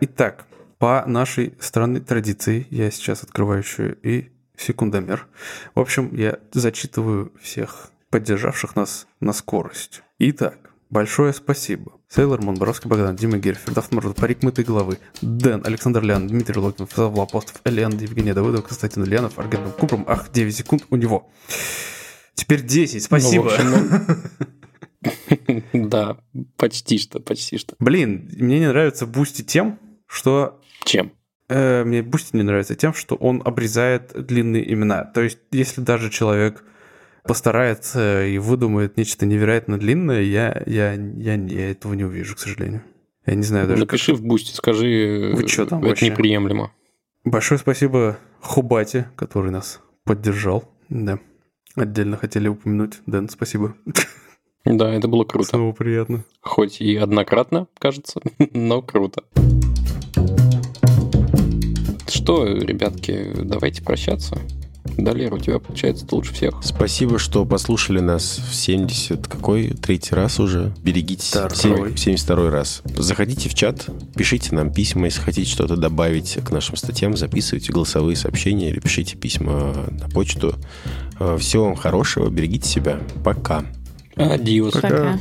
Итак, по нашей странной традиции, я сейчас открываю еще и секундомер. В общем, я зачитываю всех поддержавших нас на скорость. Итак, большое спасибо. Сейлор Мун, Боровский Богдан, Дима Герь, Фердов Мордов, Парик Мытой Головы, Дэн, Александр Лян, Дмитрий Логинов, Савла Апостов, Элиан, Евгения Давыдова, Константин Ульянов, Арген Купром. Ах, 9 секунд у него. Теперь 10, спасибо. Ну, общем, ну, Да, почти что, почти что. Блин, мне не нравится Boosty тем, что Чем? Э, мне Boosty не нравится тем, что он обрезает длинные имена. То есть, если даже человек постарается и выдумает нечто невероятно длинное, я, я, я, я этого не увижу, к сожалению. Я не знаю даже, Напиши в Boosty, скажи, Вы чё там это вообще? неприемлемо. как- Большое спасибо Хубате, который нас поддержал. Да. Отдельно хотели упомянуть. Дэн, спасибо. Да, это было круто. Снова приятно. Хоть и однократно, кажется, но круто. Что, ребятки, давайте прощаться. Далее у тебя получается лучше всех. Спасибо, что послушали нас в 70, какой? Третий раз уже. Берегитесь. Второй. Семь- 72 раз. Заходите в чат, пишите нам письма, если хотите что-то добавить к нашим статьям, записывайте голосовые сообщения или пишите письма на почту. Э, Всего вам хорошего, берегите себя. Пока. Адиос. Пока. Пока.